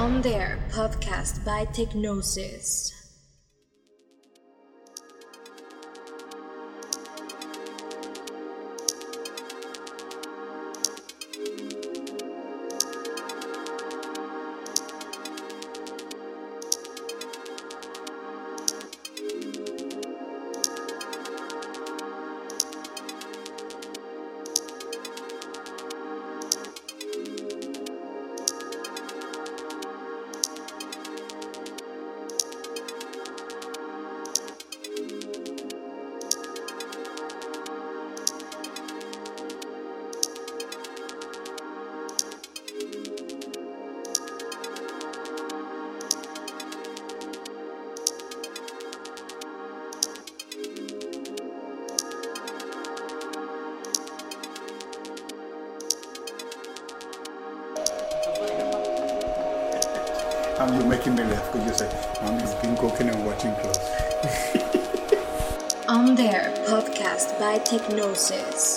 On There podcast by Technosis. Technosis.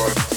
work.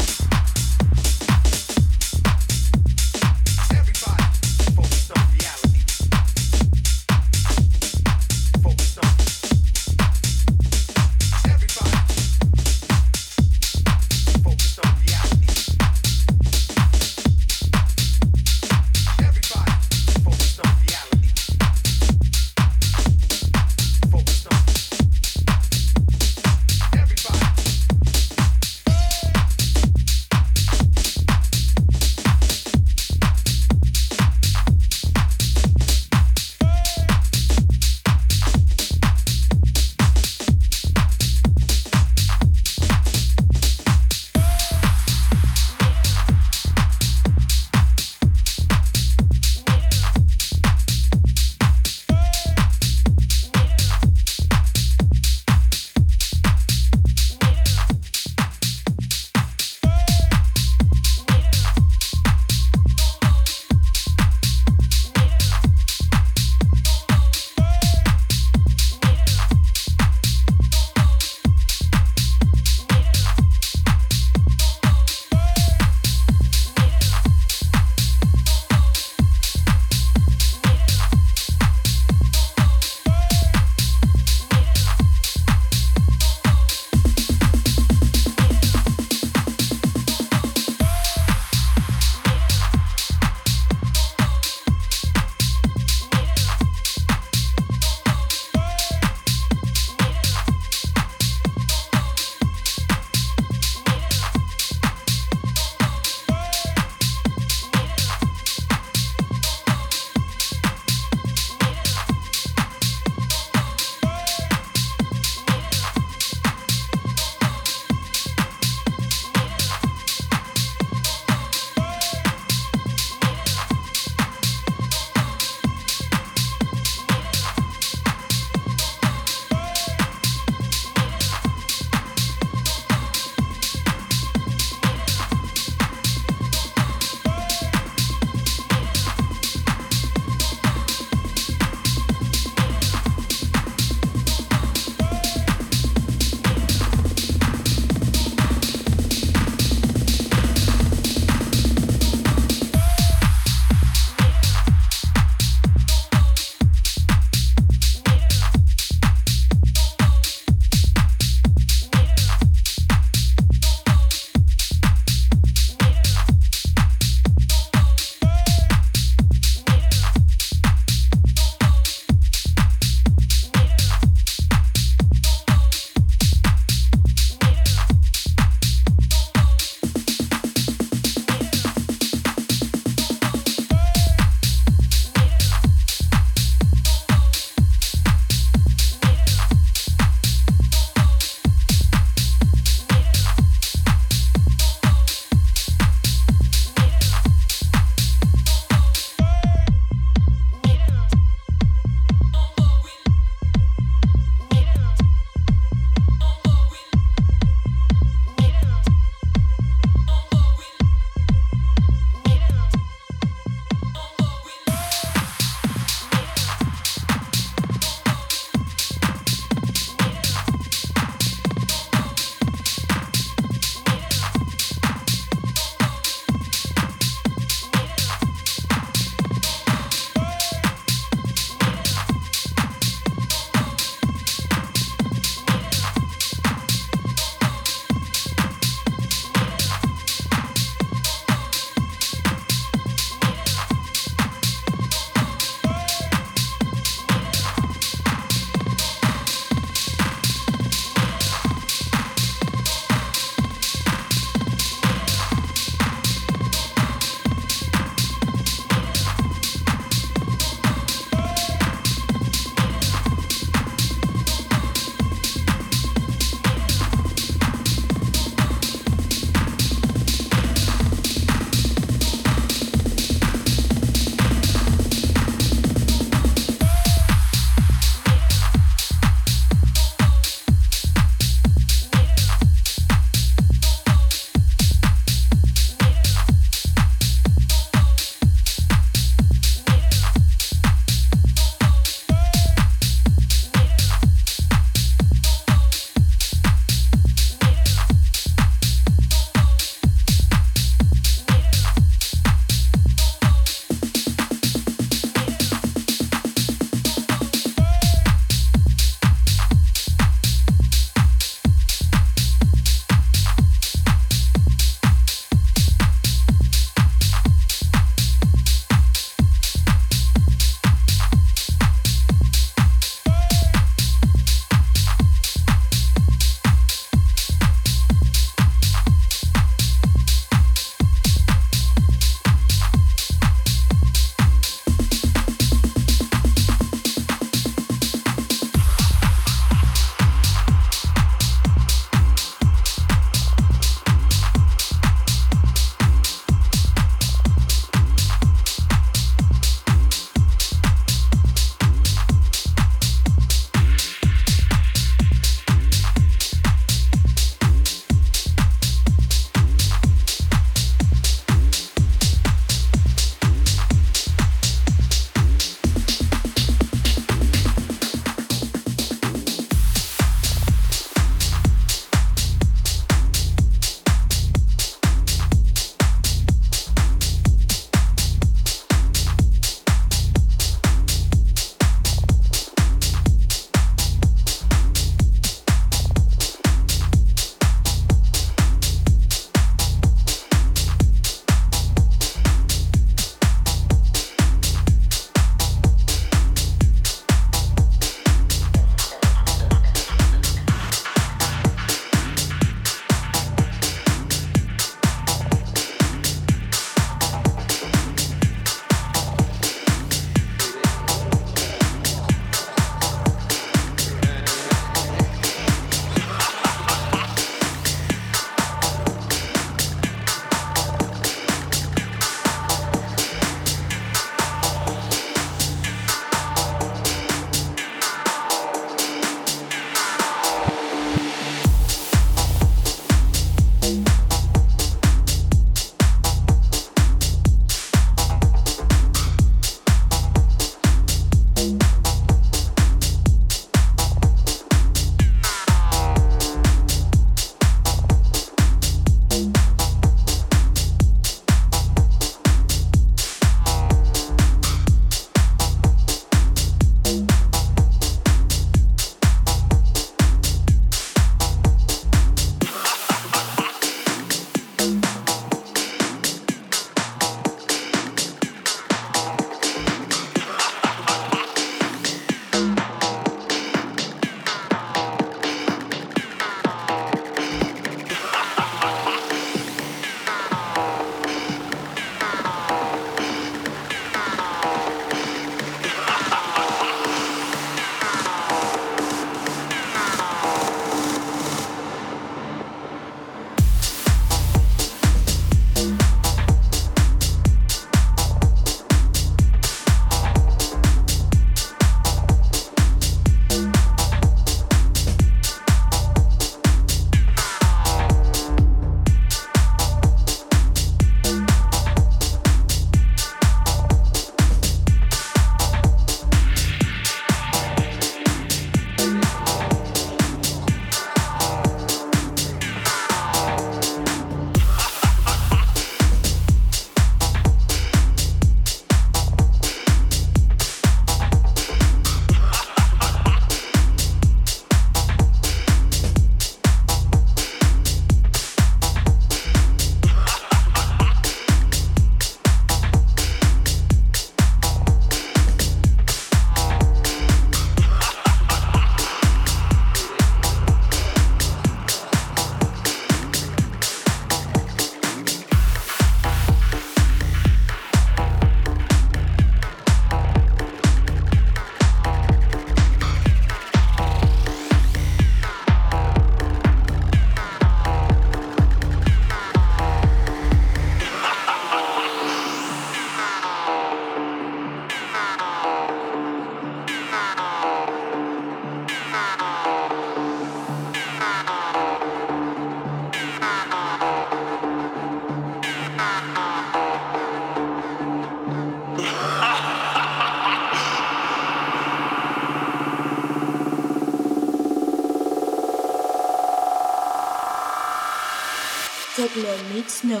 Techno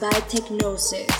by Technosis.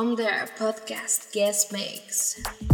On There podcast guest mix.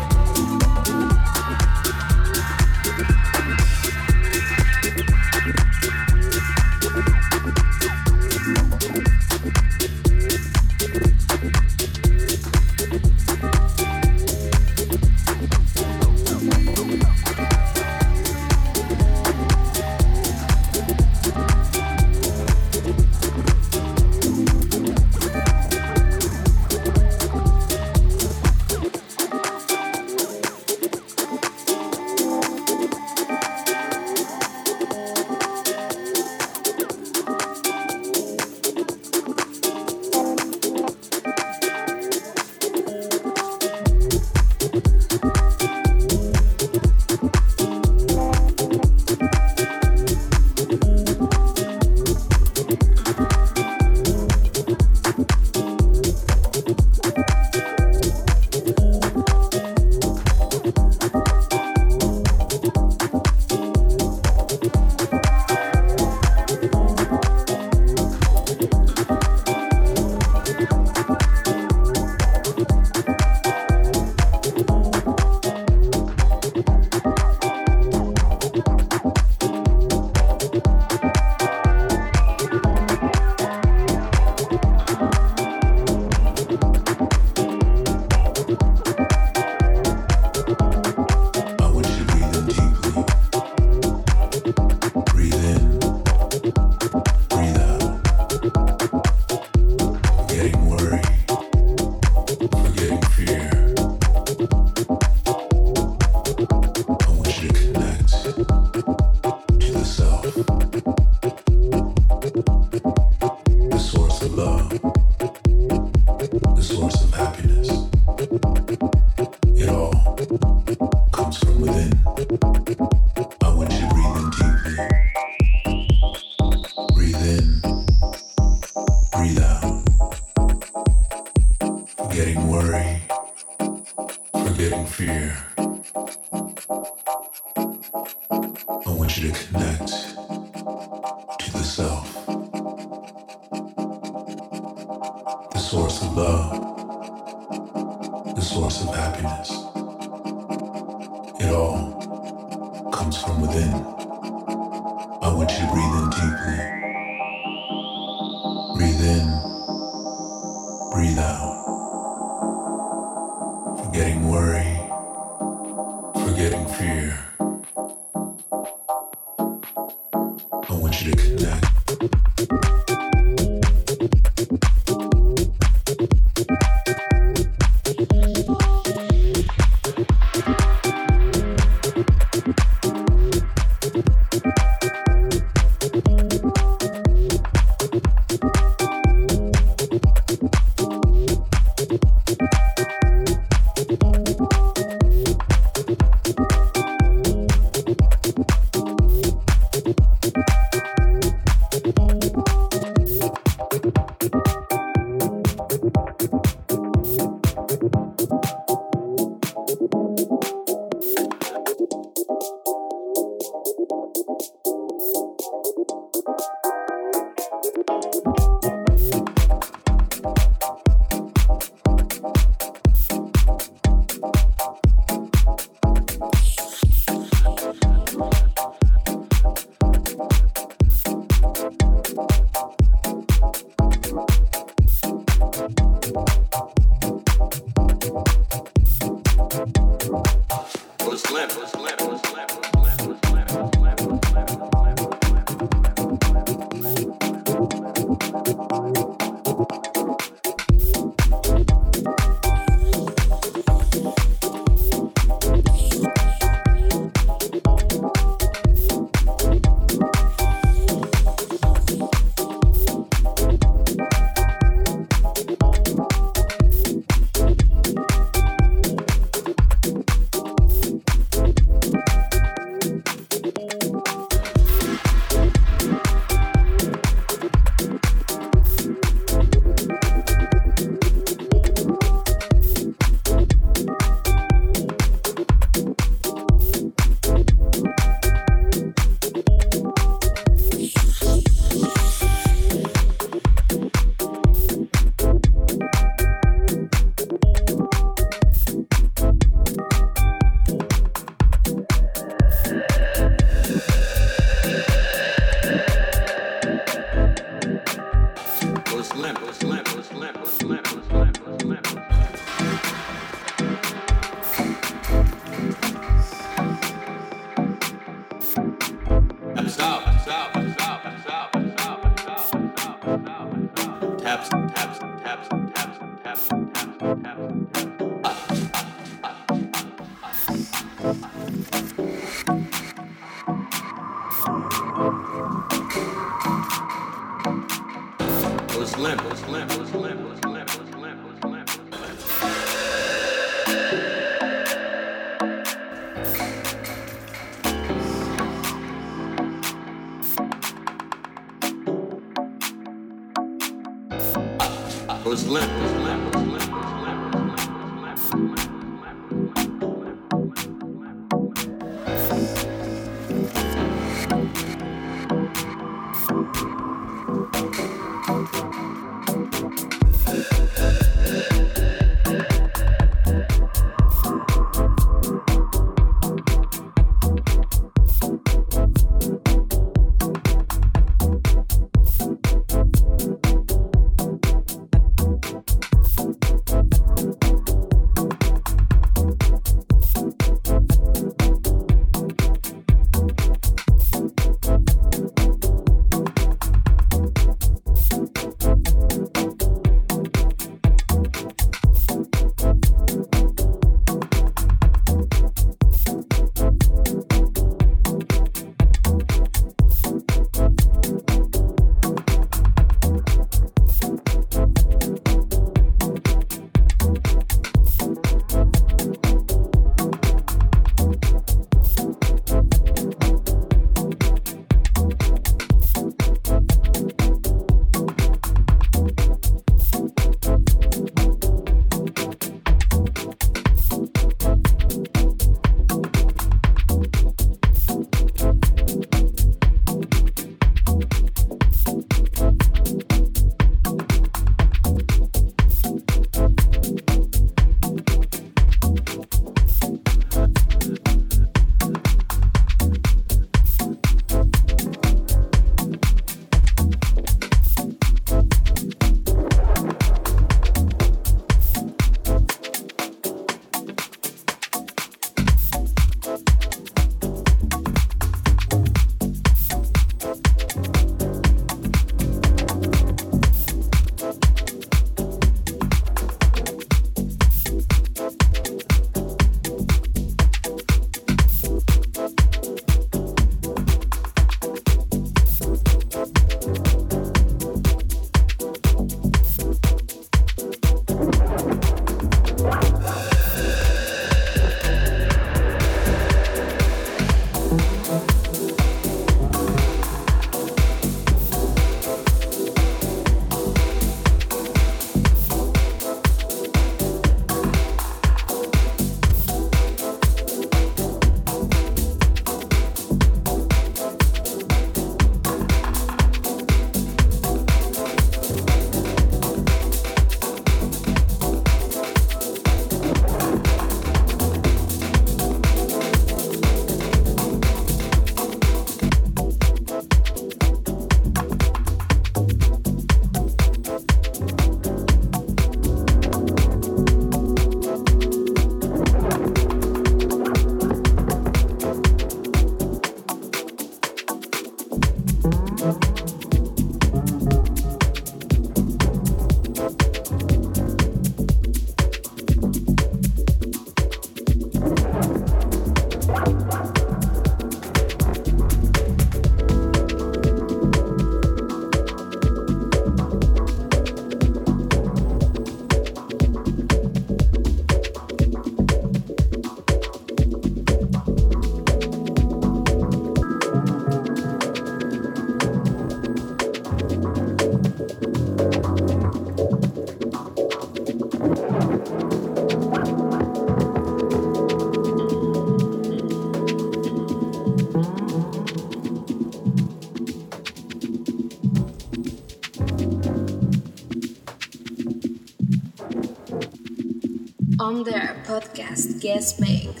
On There podcast guest mix.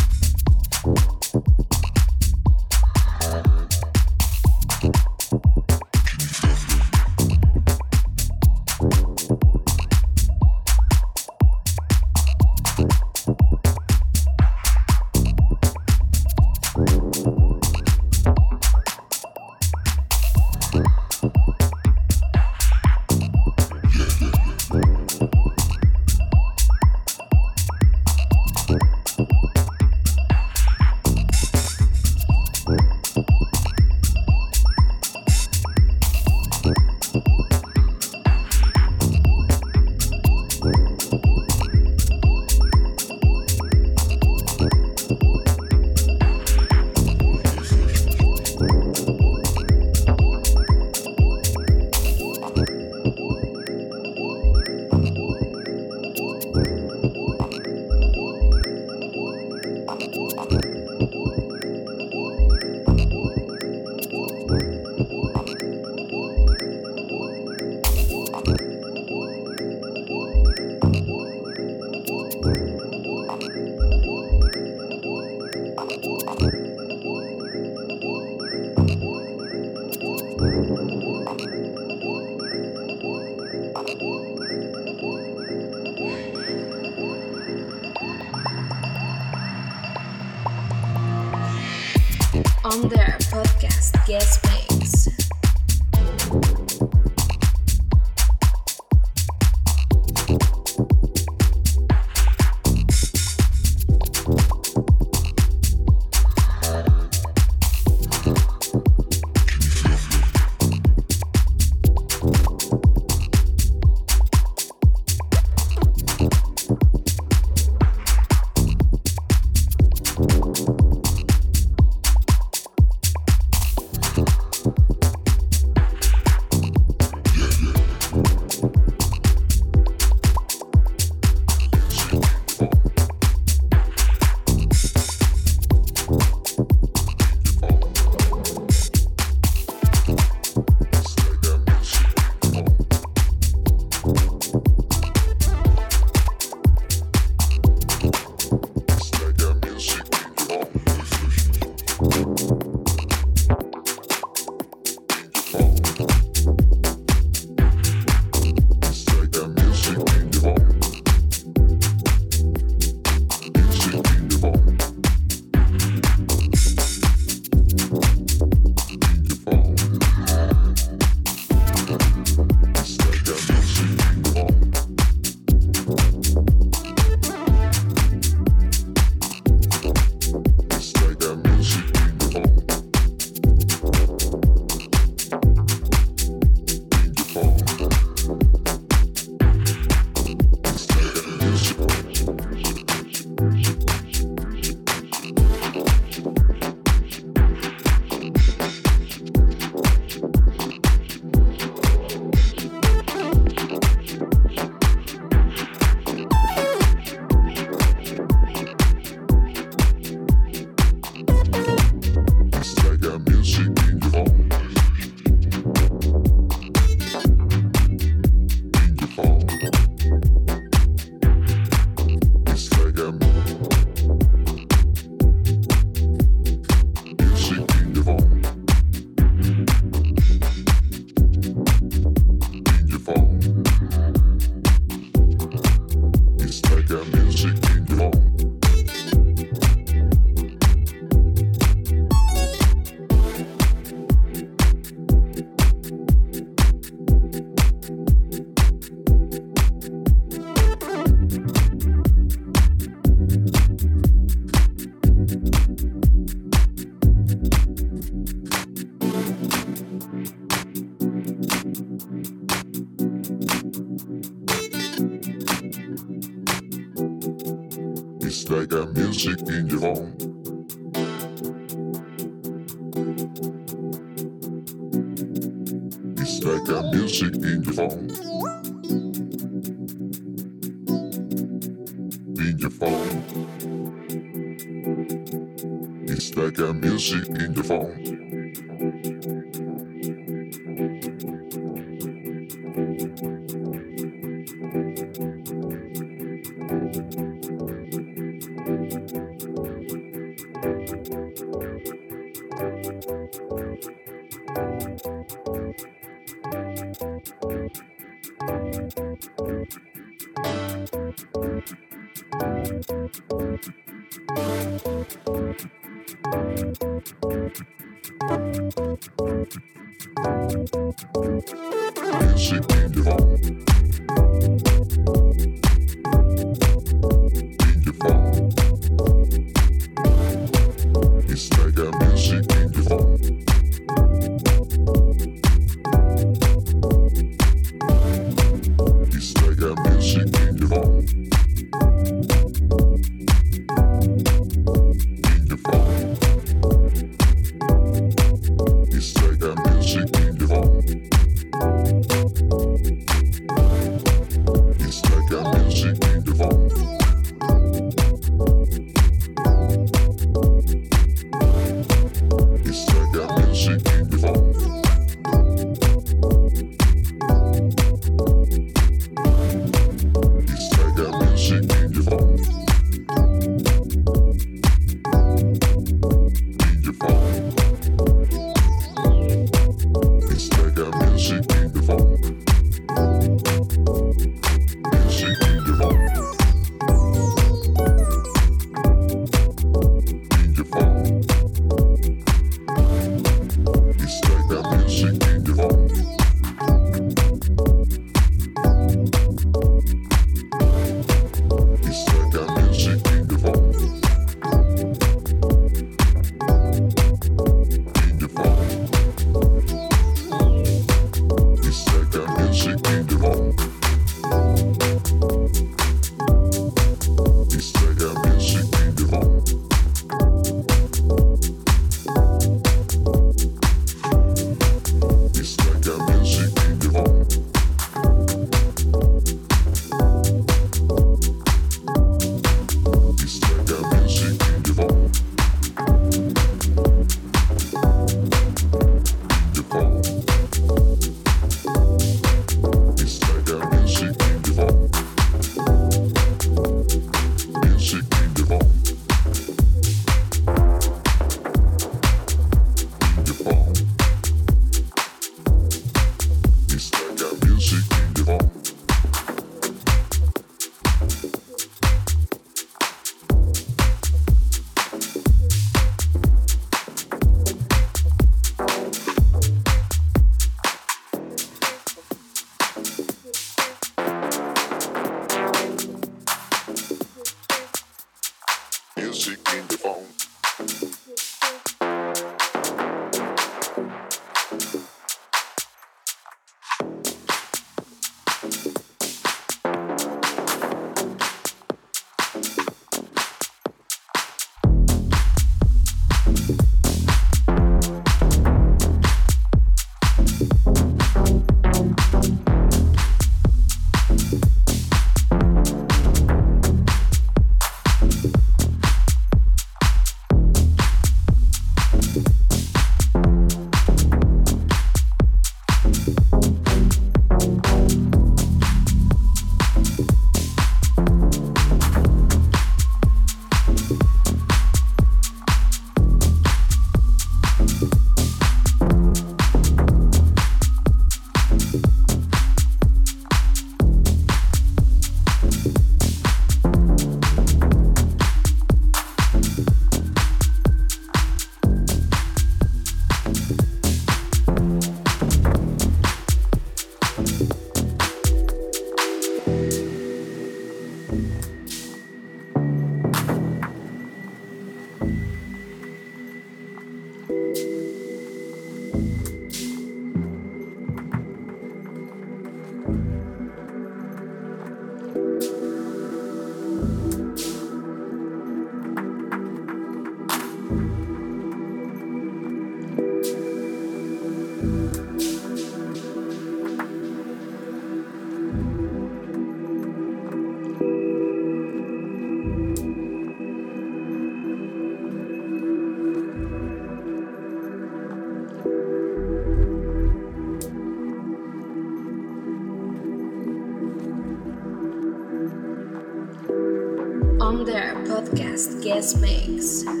Guest mix.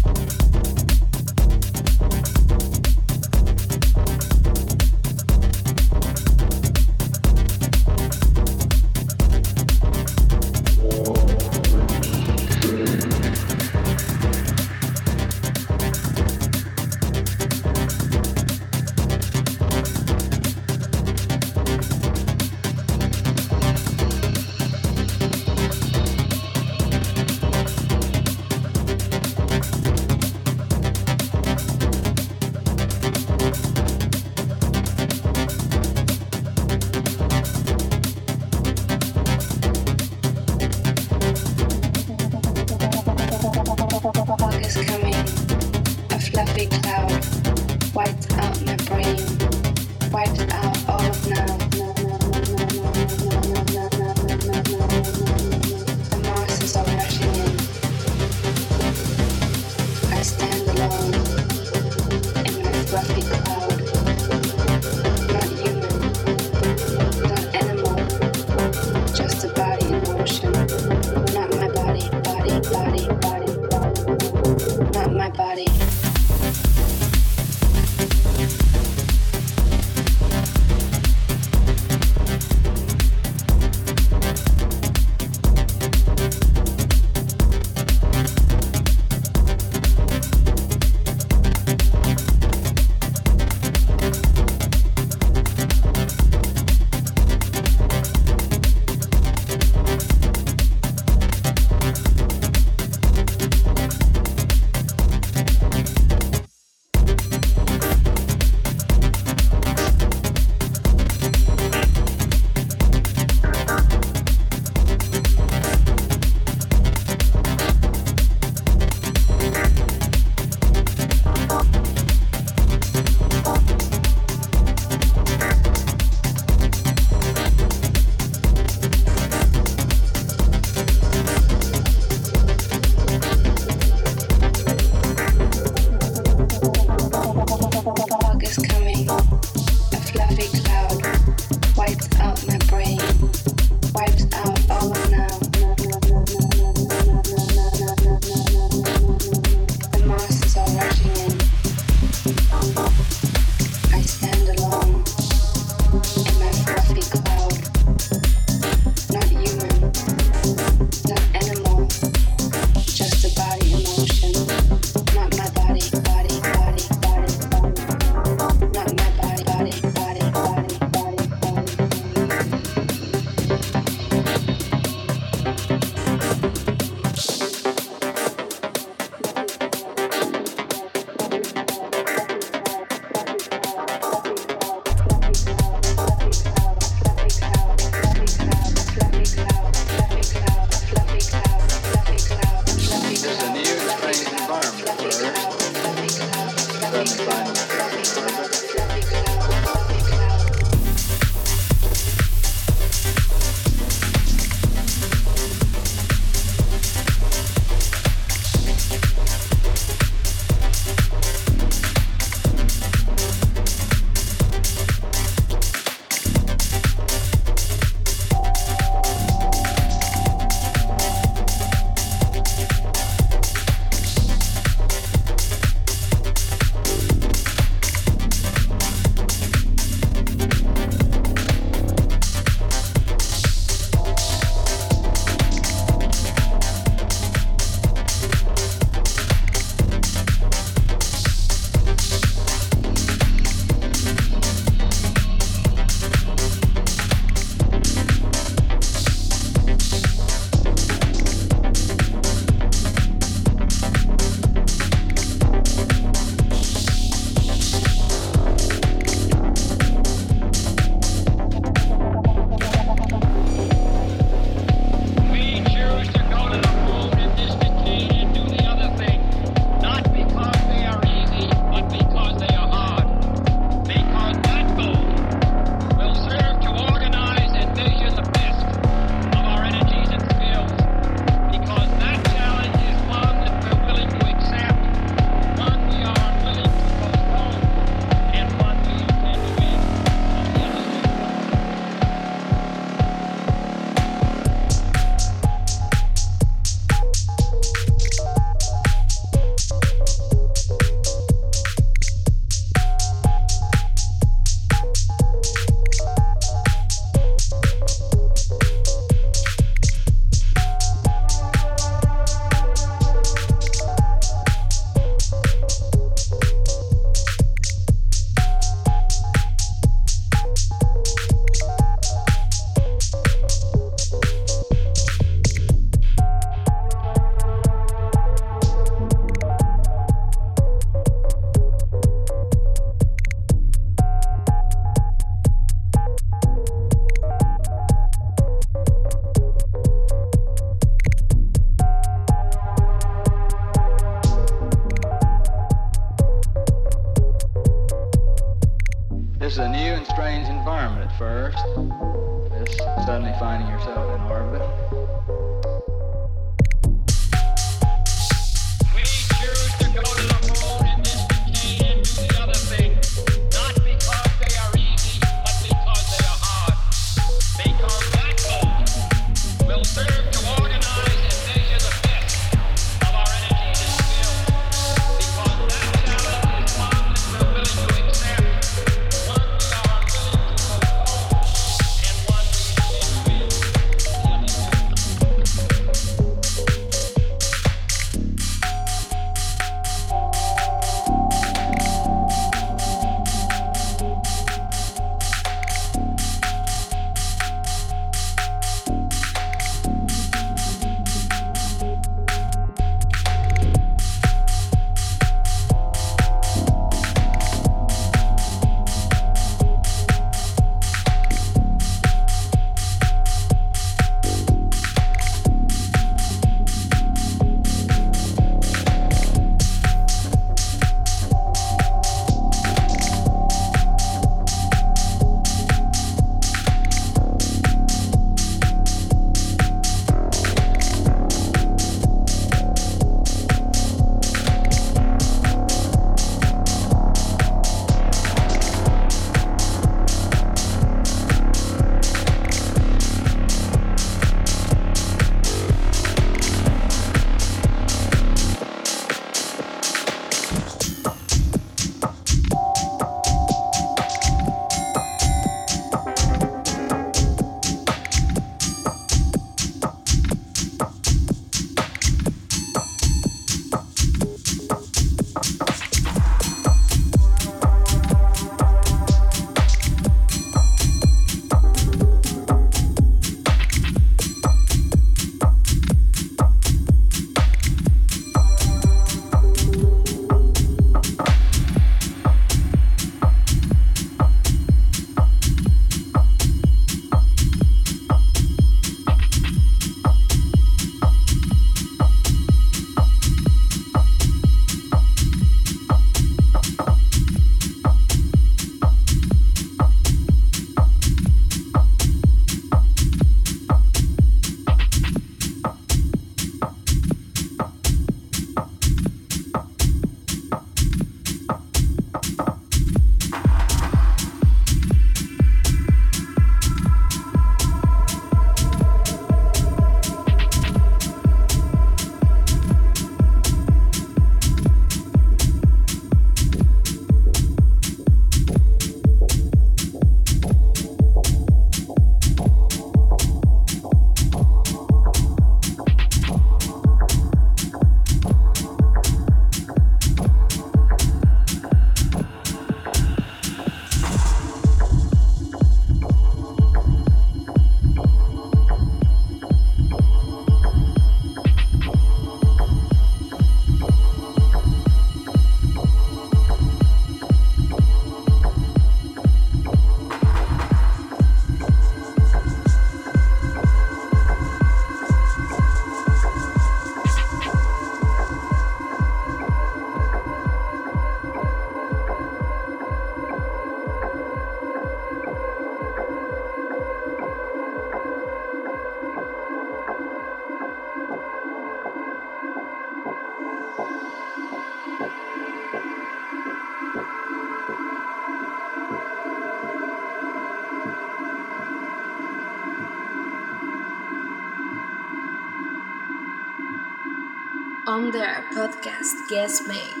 Podcast guest mix.